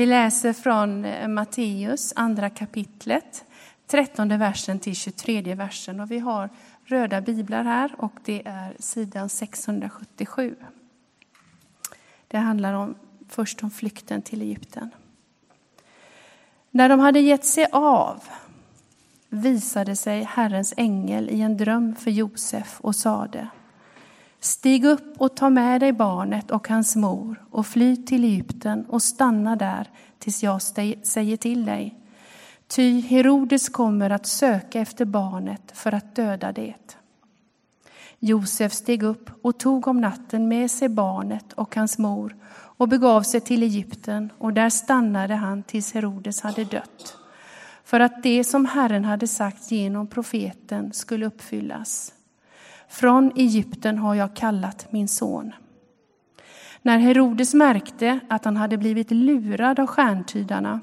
Vi läser från eh, Matteus, andra kapitlet, 13 versen till 23 versen. Och vi har röda biblar här och det är sidan 677. Det handlar om, först om flykten till Egypten. När de hade gett sig av visade sig Herrens ängel i en dröm för Josef och sade Stig upp och ta med dig barnet och hans mor och fly till Egypten och stanna där tills jag säger till dig. Ty Herodes kommer att söka efter barnet för att döda det. Josef steg upp och tog om natten med sig barnet och hans mor och begav sig till Egypten och där stannade han tills Herodes hade dött för att det som Herren hade sagt genom profeten skulle uppfyllas. Från Egypten har jag kallat min son. När Herodes märkte att han hade blivit lurad av stjärntydarna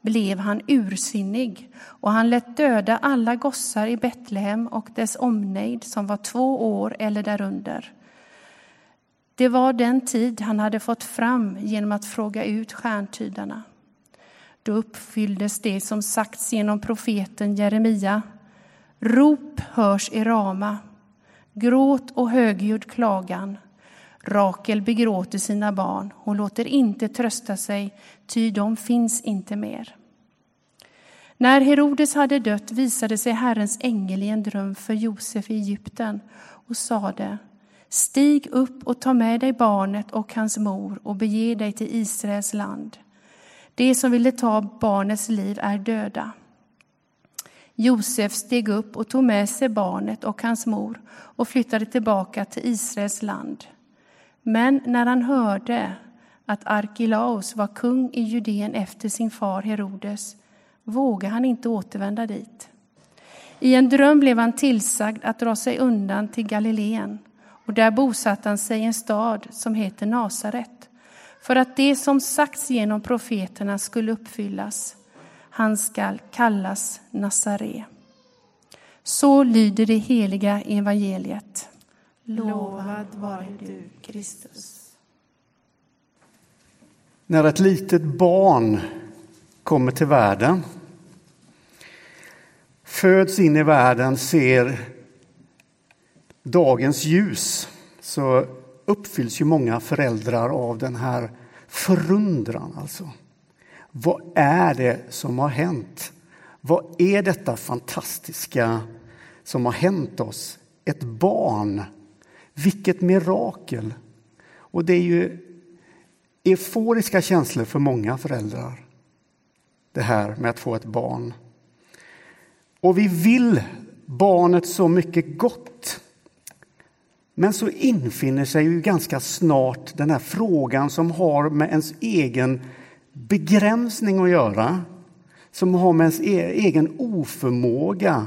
blev han ursinnig och han lät döda alla gossar i Betlehem och dess omnejd som var två år eller därunder. Det var den tid han hade fått fram genom att fråga ut stjärntydarna. Då uppfylldes det som sagts genom profeten Jeremia. Rop hörs i Rama, gråt och högljudd klagan. Rakel begråter sina barn, hon låter inte trösta sig, ty de finns inte mer. När Herodes hade dött visade sig Herrens ängel i en dröm för Josef i Egypten och sade Stig upp och ta med dig barnet och hans mor och bege dig till Israels land. De som ville ta barnets liv är döda. Josef steg upp och tog med sig barnet och hans mor och flyttade tillbaka till Israels land. Men när han hörde att Arkelaus var kung i Judeen efter sin far Herodes vågade han inte återvända dit. I en dröm blev han tillsagd att dra sig undan till Galileen och där bosatte han sig i en stad som heter Nasaret för att det som sagts genom profeterna skulle uppfyllas. Han skall kallas Nazare. Så lyder det heliga evangeliet. Lovad vare du, Kristus. När ett litet barn kommer till världen, föds in i världen, ser dagens ljus, så uppfylls ju många föräldrar av den här förundran. Alltså. Vad är det som har hänt? Vad är detta fantastiska som har hänt oss? Ett barn. Vilket mirakel! Och det är ju euforiska känslor för många föräldrar. Det här med att få ett barn. Och vi vill barnet så mycket gott. Men så infinner sig ju ganska snart den här frågan som har med ens egen begränsning att göra. Som har med ens e-, egen oförmåga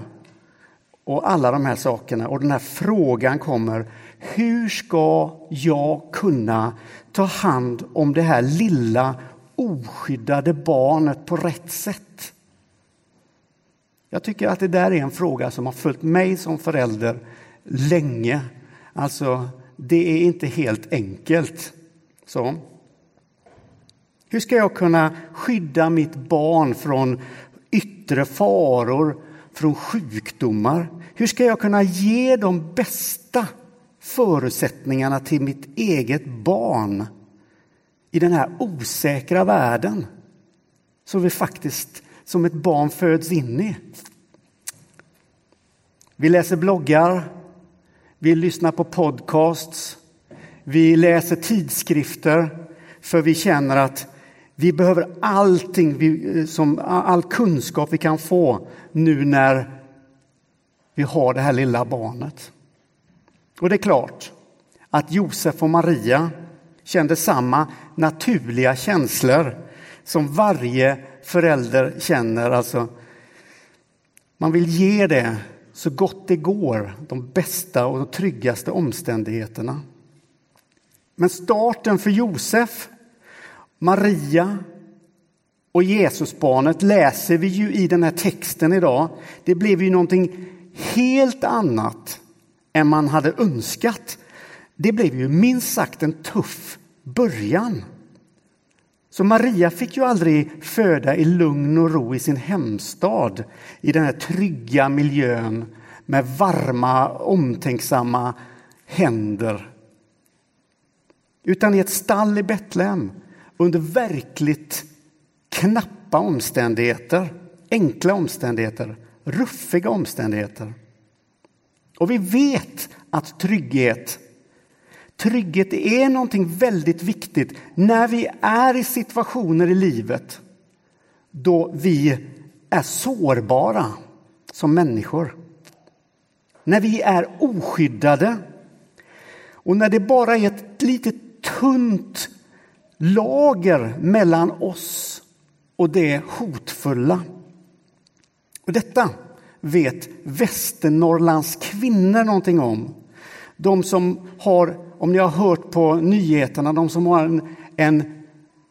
och alla de här sakerna. Och den här frågan kommer. Hur ska jag kunna ta hand om det här lilla oskyddade barnet på rätt sätt? Jag tycker att det där är en fråga som har följt mig som förälder länge. Alltså, det är inte helt enkelt. Så. Hur ska jag kunna skydda mitt barn från yttre faror, från sjukdomar? Hur ska jag kunna ge de bästa förutsättningarna till mitt eget barn i den här osäkra världen som vi faktiskt som ett barn föds in i? Vi läser bloggar, vi lyssnar på podcasts, vi läser tidskrifter för vi känner att vi behöver allting, vi, eh, som, all kunskap vi kan få nu när vi har det här lilla barnet. Och det är klart att Josef och Maria kände samma naturliga känslor som varje förälder känner. Alltså, man vill ge det så gott det går, de bästa och de tryggaste omständigheterna. Men starten för Josef, Maria och Jesusbarnet läser vi ju i den här texten idag. Det blev ju någonting helt annat än man hade önskat. Det blev ju minst sagt en tuff början. Så Maria fick ju aldrig föda i lugn och ro i sin hemstad, i den här trygga miljön med varma, omtänksamma händer. Utan i ett stall i Betlehem under verkligt knappa omständigheter, enkla omständigheter, ruffiga omständigheter. Och vi vet att trygghet Trygghet är någonting väldigt viktigt när vi är i situationer i livet då vi är sårbara som människor. När vi är oskyddade och när det bara är ett litet tunt lager mellan oss och det hotfulla. Och detta vet Västernorrlands kvinnor någonting om. De som har om ni har hört på nyheterna, de som har en, en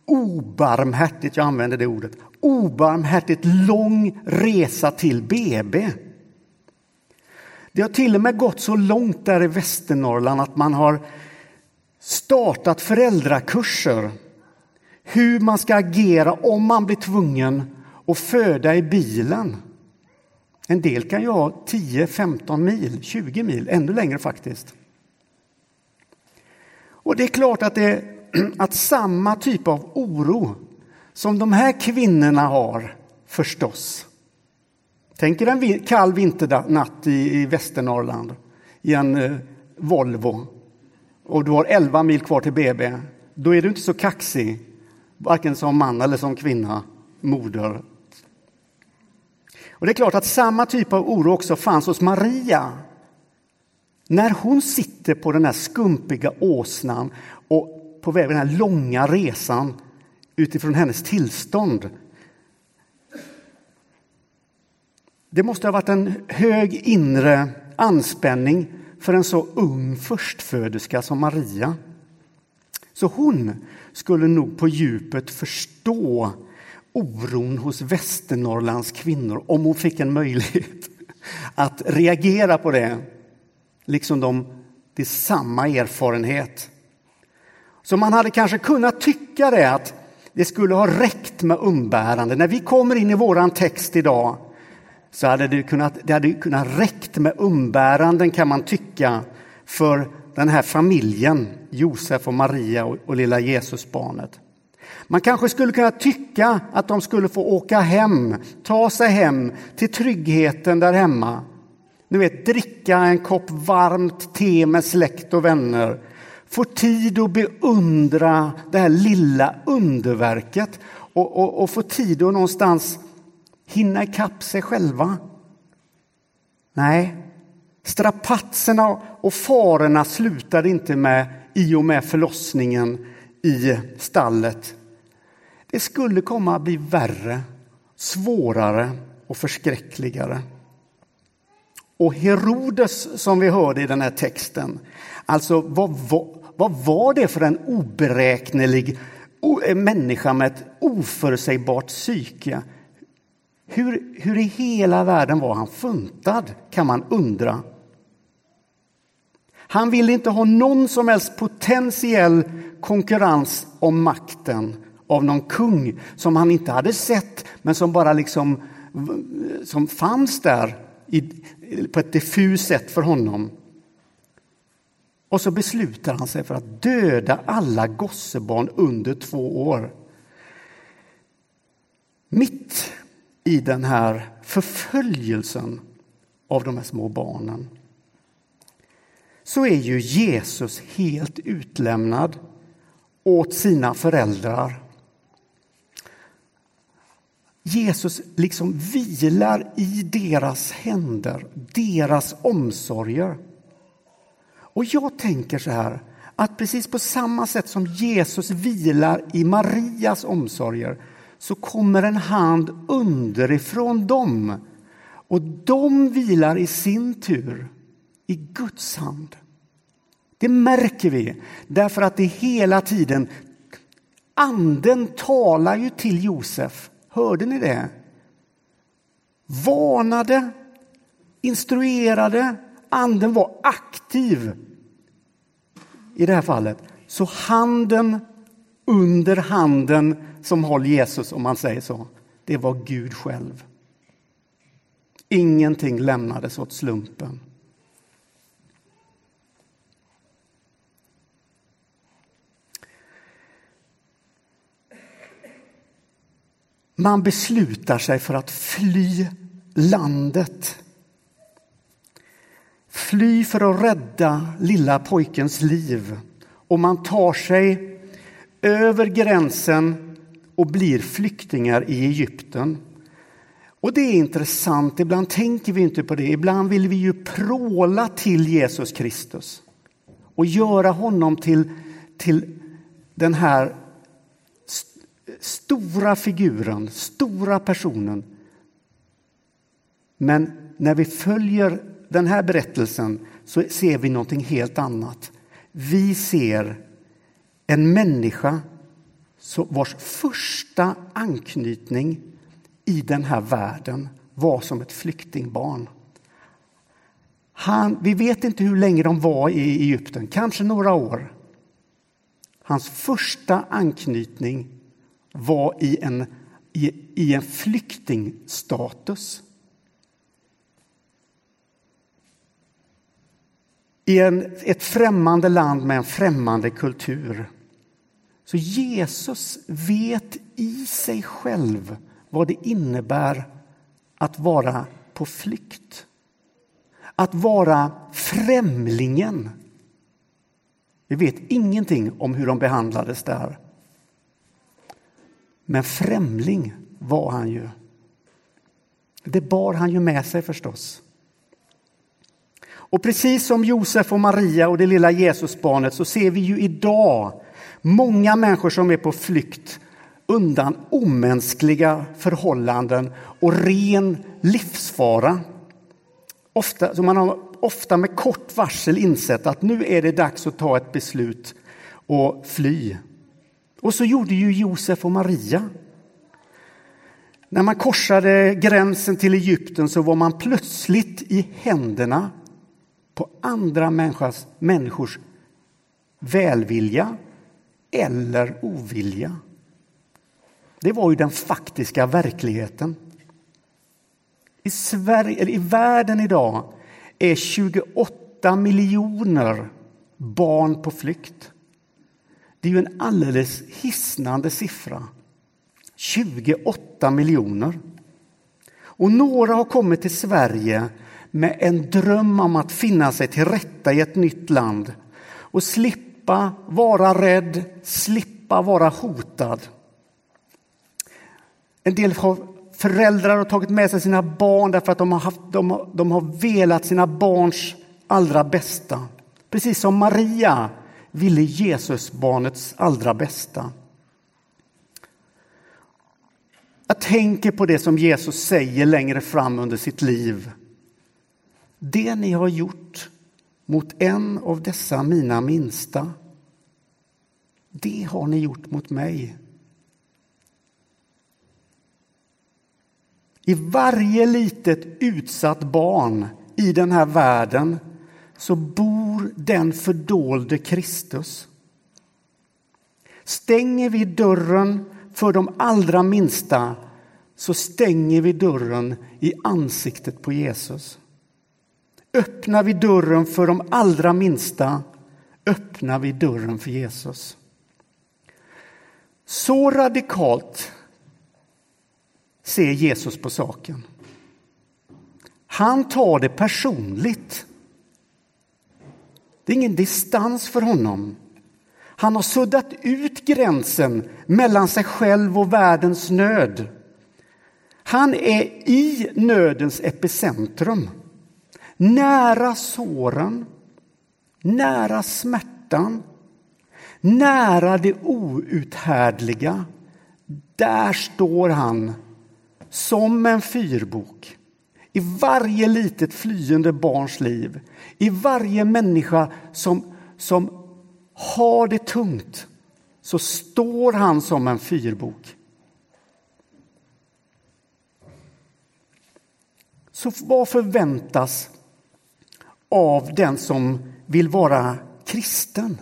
obarmhärtigt, jag använder det ordet, obarmhärtigt lång resa till BB. Det har till och med gått så långt där i Västernorrland att man har startat föräldrakurser hur man ska agera om man blir tvungen att föda i bilen. En del kan ju ha 10, 15 mil, 20 mil, ännu längre faktiskt. Och det är klart att, det, att samma typ av oro som de här kvinnorna har, förstås. Tänk er en kall vinternatt i, i Västernorrland i en eh, Volvo och du har 11 mil kvar till BB. Då är du inte så kaxig, varken som man eller som kvinna, moder. Och det är klart att samma typ av oro också fanns hos Maria när hon sitter på den här skumpiga åsnan och på väg den här långa resan utifrån hennes tillstånd. Det måste ha varit en hög inre anspänning för en så ung förstföderska som Maria. Så hon skulle nog på djupet förstå oron hos Västernorrlands kvinnor om hon fick en möjlighet att reagera på det liksom de till samma erfarenhet. Så man hade kanske kunnat tycka det att det skulle ha räckt med umbärande. När vi kommer in i våran text idag så hade det kunnat, det hade kunnat räckt med umbäranden kan man tycka för den här familjen, Josef och Maria och, och lilla Jesusbarnet. Man kanske skulle kunna tycka att de skulle få åka hem, ta sig hem till tryggheten där hemma ni vet, dricka en kopp varmt te med släkt och vänner. Få tid att beundra det här lilla underverket och, och, och få tid att någonstans hinna ikapp sig själva. Nej, strapatserna och farorna slutade inte med i och med förlossningen i stallet. Det skulle komma att bli värre, svårare och förskräckligare. Och Herodes, som vi hörde i den här texten, alltså vad, vad, vad var det för en oberäknelig människa med ett oförutsägbart psyke? Hur, hur i hela världen var han funtad, kan man undra. Han ville inte ha någon som helst potentiell konkurrens om makten av någon kung som han inte hade sett, men som bara liksom som fanns där på ett diffust sätt för honom. Och så beslutar han sig för att döda alla gossebarn under två år. Mitt i den här förföljelsen av de här små barnen så är ju Jesus helt utlämnad åt sina föräldrar Jesus liksom vilar i deras händer, deras omsorger. Och jag tänker så här, att precis på samma sätt som Jesus vilar i Marias omsorger så kommer en hand underifrån dem och de vilar i sin tur i Guds hand. Det märker vi därför att det hela tiden Anden talar ju till Josef Hörde ni det? Varnade, instruerade, anden var aktiv i det här fallet. Så handen under handen som håller Jesus, om man säger så. Det var Gud själv. Ingenting lämnades åt slumpen. Man beslutar sig för att fly landet. Fly för att rädda lilla pojkens liv. Och man tar sig över gränsen och blir flyktingar i Egypten. Och det är intressant, ibland tänker vi inte på det. Ibland vill vi ju pråla till Jesus Kristus och göra honom till, till den här stora figuren, stora personen. Men när vi följer den här berättelsen så ser vi någonting helt annat. Vi ser en människa vars första anknytning i den här världen var som ett flyktingbarn. Han, vi vet inte hur länge de var i Egypten, kanske några år. Hans första anknytning var i en, i, i en flyktingstatus. I en, ett främmande land med en främmande kultur. Så Jesus vet i sig själv vad det innebär att vara på flykt. Att vara främlingen. Vi vet ingenting om hur de behandlades där. Men främling var han ju. Det bar han ju med sig förstås. Och precis som Josef och Maria och det lilla Jesusbarnet så ser vi ju idag många människor som är på flykt undan omänskliga förhållanden och ren livsfara. Ofta, så man har ofta med kort varsel insett att nu är det dags att ta ett beslut och fly. Och så gjorde ju Josef och Maria. När man korsade gränsen till Egypten så var man plötsligt i händerna på andra människors, människors välvilja eller ovilja. Det var ju den faktiska verkligheten. I, Sverige, I världen idag är 28 miljoner barn på flykt. Det är ju en alldeles hisnande siffra. 28 miljoner. Och några har kommit till Sverige med en dröm om att finna sig till rätta i ett nytt land och slippa vara rädd, slippa vara hotad. En del föräldrar har tagit med sig sina barn därför att de har, haft, de, de har velat sina barns allra bästa. Precis som Maria ville Jesusbarnets allra bästa. Jag tänker på det som Jesus säger längre fram under sitt liv. Det ni har gjort mot en av dessa mina minsta, det har ni gjort mot mig. I varje litet utsatt barn i den här världen så bor den fördolde Kristus. Stänger vi dörren för de allra minsta så stänger vi dörren i ansiktet på Jesus. Öppnar vi dörren för de allra minsta öppnar vi dörren för Jesus. Så radikalt ser Jesus på saken. Han tar det personligt. Det är ingen distans för honom. Han har suddat ut gränsen mellan sig själv och världens nöd. Han är i nödens epicentrum. Nära såren, nära smärtan, nära det outhärdliga. Där står han som en fyrbok. I varje litet flyende barns liv, i varje människa som, som har det tungt, så står han som en fyrbok. Så vad förväntas av den som vill vara kristen?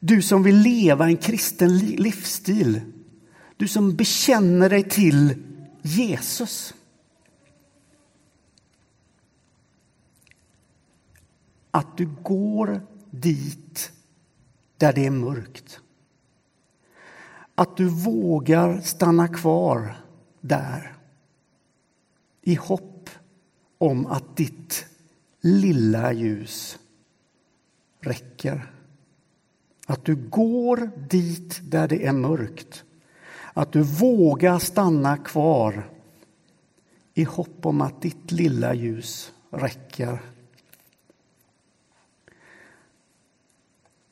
Du som vill leva en kristen livsstil. Du som bekänner dig till Jesus. Att du går dit där det är mörkt. Att du vågar stanna kvar där i hopp om att ditt lilla ljus räcker. Att du går dit där det är mörkt. Att du vågar stanna kvar i hopp om att ditt lilla ljus räcker.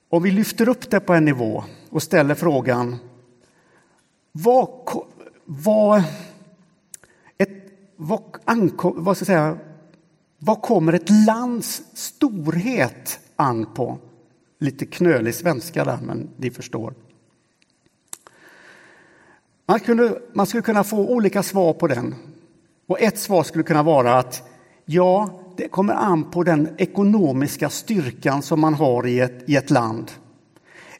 Om vi lyfter upp det på en nivå och ställer frågan vad, vad, ett, vad, ankom, vad, ska säga, vad kommer ett lands storhet an på? Lite knölig svenska där, men ni förstår. Man, kunde, man skulle kunna få olika svar på den. Och ett svar skulle kunna vara att ja, det kommer an på den ekonomiska styrkan som man har i ett, i ett land.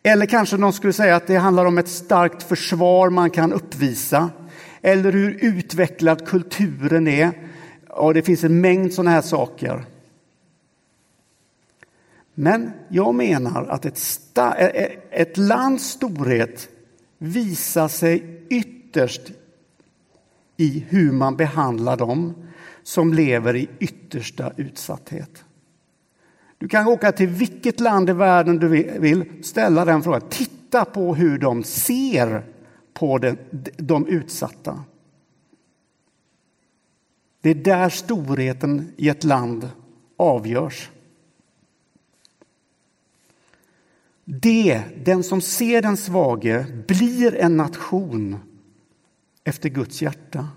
Eller kanske någon skulle säga att det handlar om ett starkt försvar man kan uppvisa. Eller hur utvecklad kulturen är. Och det finns en mängd sådana här saker. Men jag menar att ett, ett lands storhet visar sig ytterst i hur man behandlar dem som lever i yttersta utsatthet. Du kan åka till vilket land i världen du vill, ställa den frågan. Titta på hur de ser på den, de utsatta. Det är där storheten i ett land avgörs. Det, den som ser den svage, blir en nation efter Guds hjärta.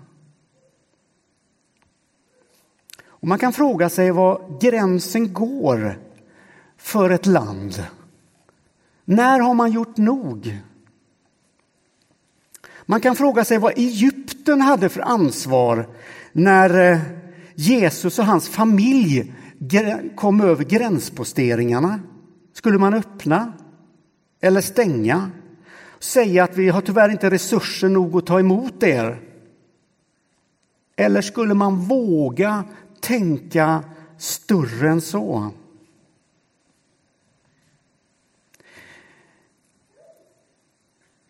Och man kan fråga sig var gränsen går för ett land. När har man gjort nog? Man kan fråga sig vad Egypten hade för ansvar när eh, Jesus och hans familj kom över gränsposteringarna. Skulle man öppna eller stänga? Säga att vi har tyvärr inte resurser nog att ta emot er. Eller skulle man våga tänka större än så.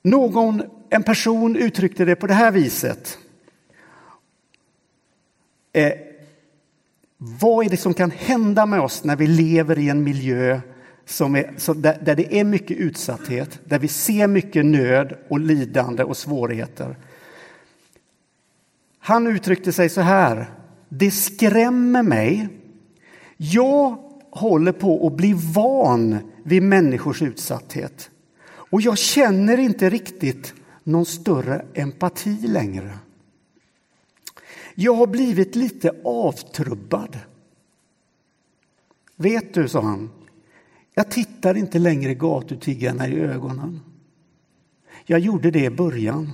Någon, en person uttryckte det på det här viset. Eh, vad är det som kan hända med oss när vi lever i en miljö som är, så där, där det är mycket utsatthet, där vi ser mycket nöd och lidande och svårigheter? Han uttryckte sig så här. Det skrämmer mig. Jag håller på att bli van vid människors utsatthet. Och jag känner inte riktigt någon större empati längre. Jag har blivit lite avtrubbad. Vet du, sa han, jag tittar inte längre gatutiggarna i ögonen. Jag gjorde det i början.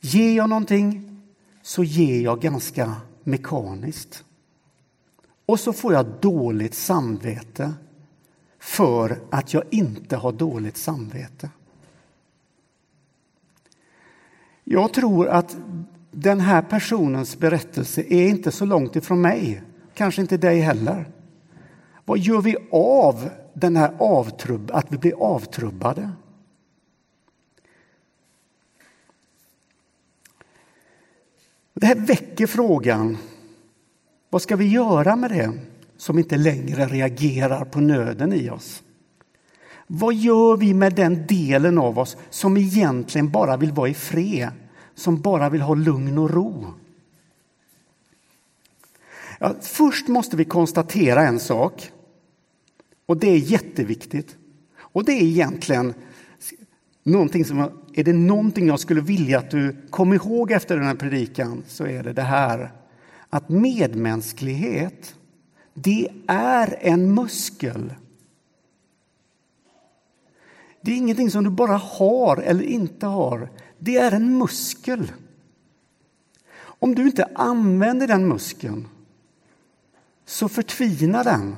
Ger jag någonting så ger jag ganska mekaniskt. Och så får jag dåligt samvete för att jag inte har dåligt samvete. Jag tror att den här personens berättelse är inte så långt ifrån mig, kanske inte dig heller. Vad gör vi av den här avtrubb, att vi blir avtrubbade? Det här väcker frågan, vad ska vi göra med det som inte längre reagerar på nöden i oss? Vad gör vi med den delen av oss som egentligen bara vill vara i fred, som bara vill ha lugn och ro? Ja, först måste vi konstatera en sak, och det är jätteviktigt. Och det är egentligen någonting som är det någonting jag skulle vilja att du kom ihåg efter den här predikan så är det det här att medmänsklighet, det är en muskel. Det är ingenting som du bara har eller inte har. Det är en muskel. Om du inte använder den muskeln så förtvinar den.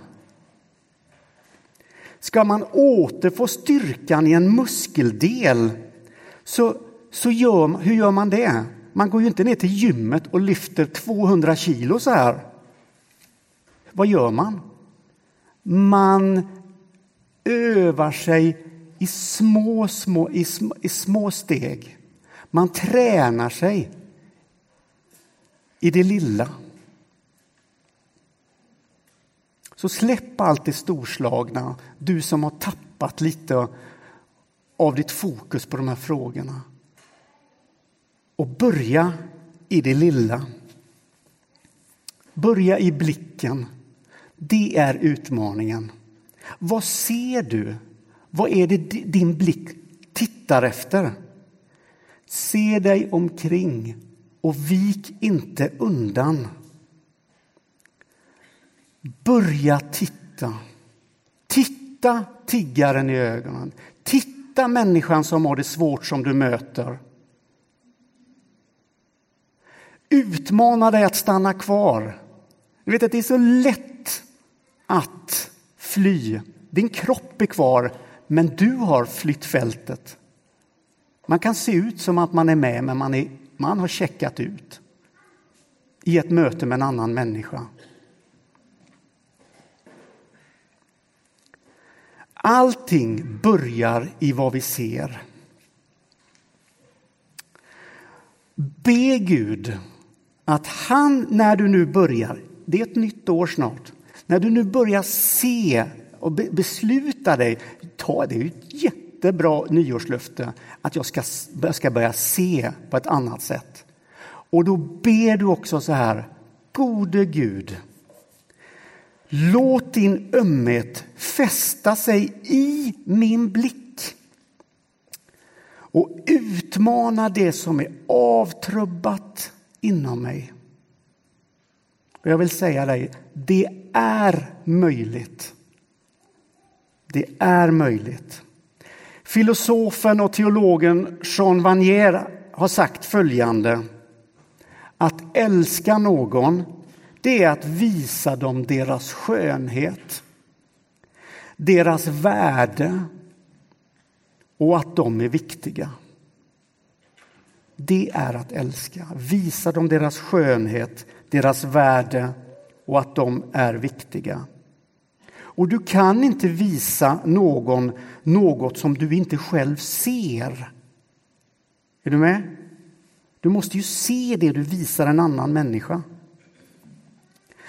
Ska man återfå styrkan i en muskeldel så, så gör, hur gör man det? Man går ju inte ner till gymmet och lyfter 200 kilo så här. Vad gör man? Man övar sig i små, små, i små, i små steg. Man tränar sig i det lilla. Så släpp allt det storslagna, du som har tappat lite av ditt fokus på de här frågorna. Och börja i det lilla. Börja i blicken. Det är utmaningen. Vad ser du? Vad är det din blick tittar efter? Se dig omkring och vik inte undan. Börja titta. Titta tiggaren i ögonen. Titta människan som har det svårt som du möter. Utmana dig att stanna kvar. Du vet att det är så lätt att fly. Din kropp är kvar, men du har flytt fältet. Man kan se ut som att man är med, men man, är, man har checkat ut i ett möte med en annan människa. Allting börjar i vad vi ser. Be Gud att han, när du nu börjar, det är ett nytt år snart, när du nu börjar se och besluta dig, ta det är ett jättebra nyårslöfte att jag ska, ska börja se på ett annat sätt. Och då ber du också så här, gode Gud, låt din ömhet fästa sig i min blick och utmana det som är avtrubbat inom mig. Och jag vill säga dig, det är möjligt. Det är möjligt. Filosofen och teologen Jean Vanier har sagt följande. Att älska någon, det är att visa dem deras skönhet, deras värde och att de är viktiga. Det är att älska. Visa dem deras skönhet, deras värde och att de är viktiga. Och du kan inte visa någon något som du inte själv ser. Är du med? Du måste ju se det du visar en annan människa.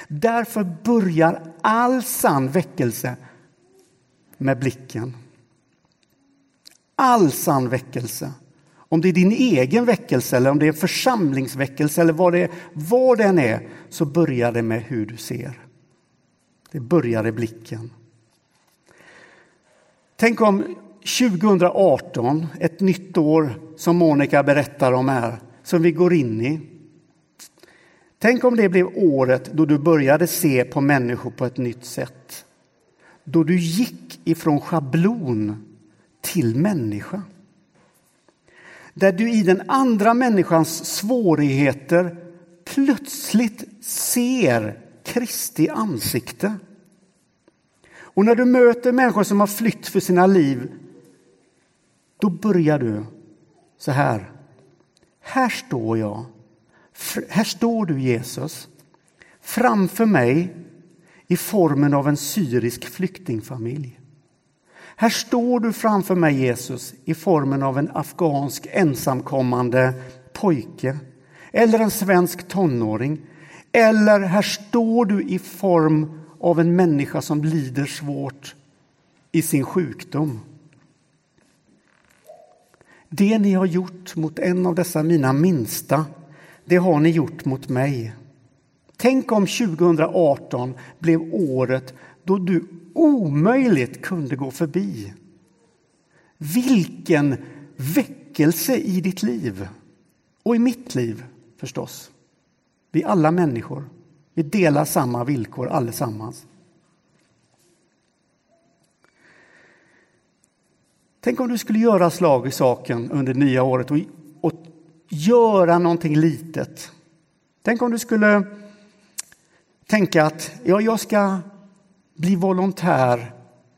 Därför börjar all sann väckelse med blicken. All sann väckelse. Om det är din egen väckelse eller om det är en församlingsväckelse eller vad det, vad det än är, så börjar det med hur du ser. Det börjar i blicken. Tänk om 2018, ett nytt år som Monica berättar om här, som vi går in i. Tänk om det blev året då du började se på människor på ett nytt sätt. Då du gick ifrån schablon till människa. Där du i den andra människans svårigheter plötsligt ser Kristi ansikte. Och när du möter människor som har flytt för sina liv, då börjar du så här. Här står jag. Här står du Jesus. Framför mig i formen av en syrisk flyktingfamilj. Här står du framför mig Jesus i formen av en afghansk ensamkommande pojke eller en svensk tonåring. Eller här står du i form av en människa som lider svårt i sin sjukdom. Det ni har gjort mot en av dessa mina minsta, det har ni gjort mot mig. Tänk om 2018 blev året då du omöjligt kunde gå förbi. Vilken väckelse i ditt liv! Och i mitt liv, förstås. Vi är alla människor. Vi delar samma villkor allesammans. Tänk om du skulle göra slag i saken under nya året och, och göra någonting litet. Tänk om du skulle tänka att ja, jag ska bli volontär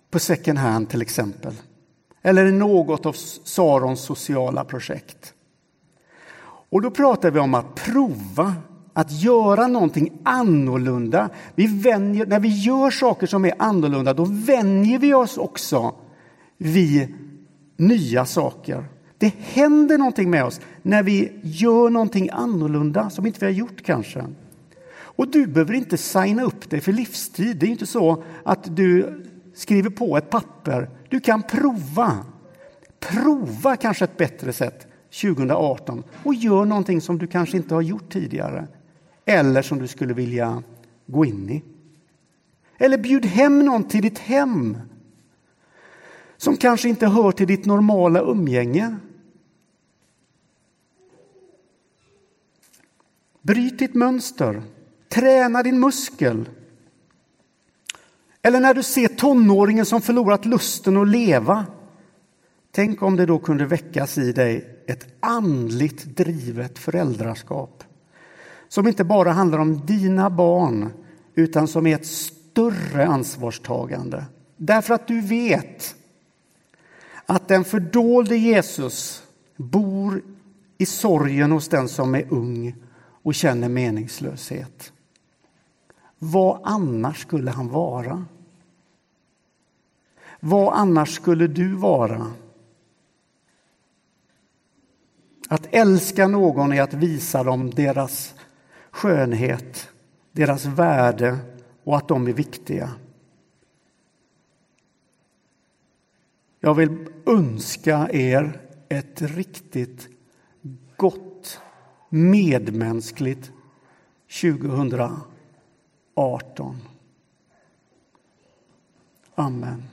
på second hand till exempel. Eller i något av Sarons sociala projekt. Och då pratar vi om att prova att göra någonting annorlunda. Vi vänjer, när vi gör saker som är annorlunda, då vänjer vi oss också vid nya saker. Det händer någonting med oss när vi gör någonting annorlunda som inte vi har gjort kanske. Och du behöver inte signa upp dig för livstid. Det är inte så att du skriver på ett papper. Du kan prova. Prova kanske ett bättre sätt 2018 och gör någonting som du kanske inte har gjort tidigare eller som du skulle vilja gå in i. Eller bjud hem någon till ditt hem som kanske inte hör till ditt normala umgänge. Bryt ditt mönster. Träna din muskel. Eller när du ser tonåringen som förlorat lusten att leva. Tänk om det då kunde väckas i dig ett andligt drivet föräldraskap som inte bara handlar om dina barn utan som är ett större ansvarstagande. Därför att du vet att den fördolde Jesus bor i sorgen hos den som är ung och känner meningslöshet. Vad annars skulle han vara? Vad annars skulle du vara? Att älska någon är att visa dem deras skönhet, deras värde och att de är viktiga. Jag vill önska er ett riktigt gott, medmänskligt 2018. Amen.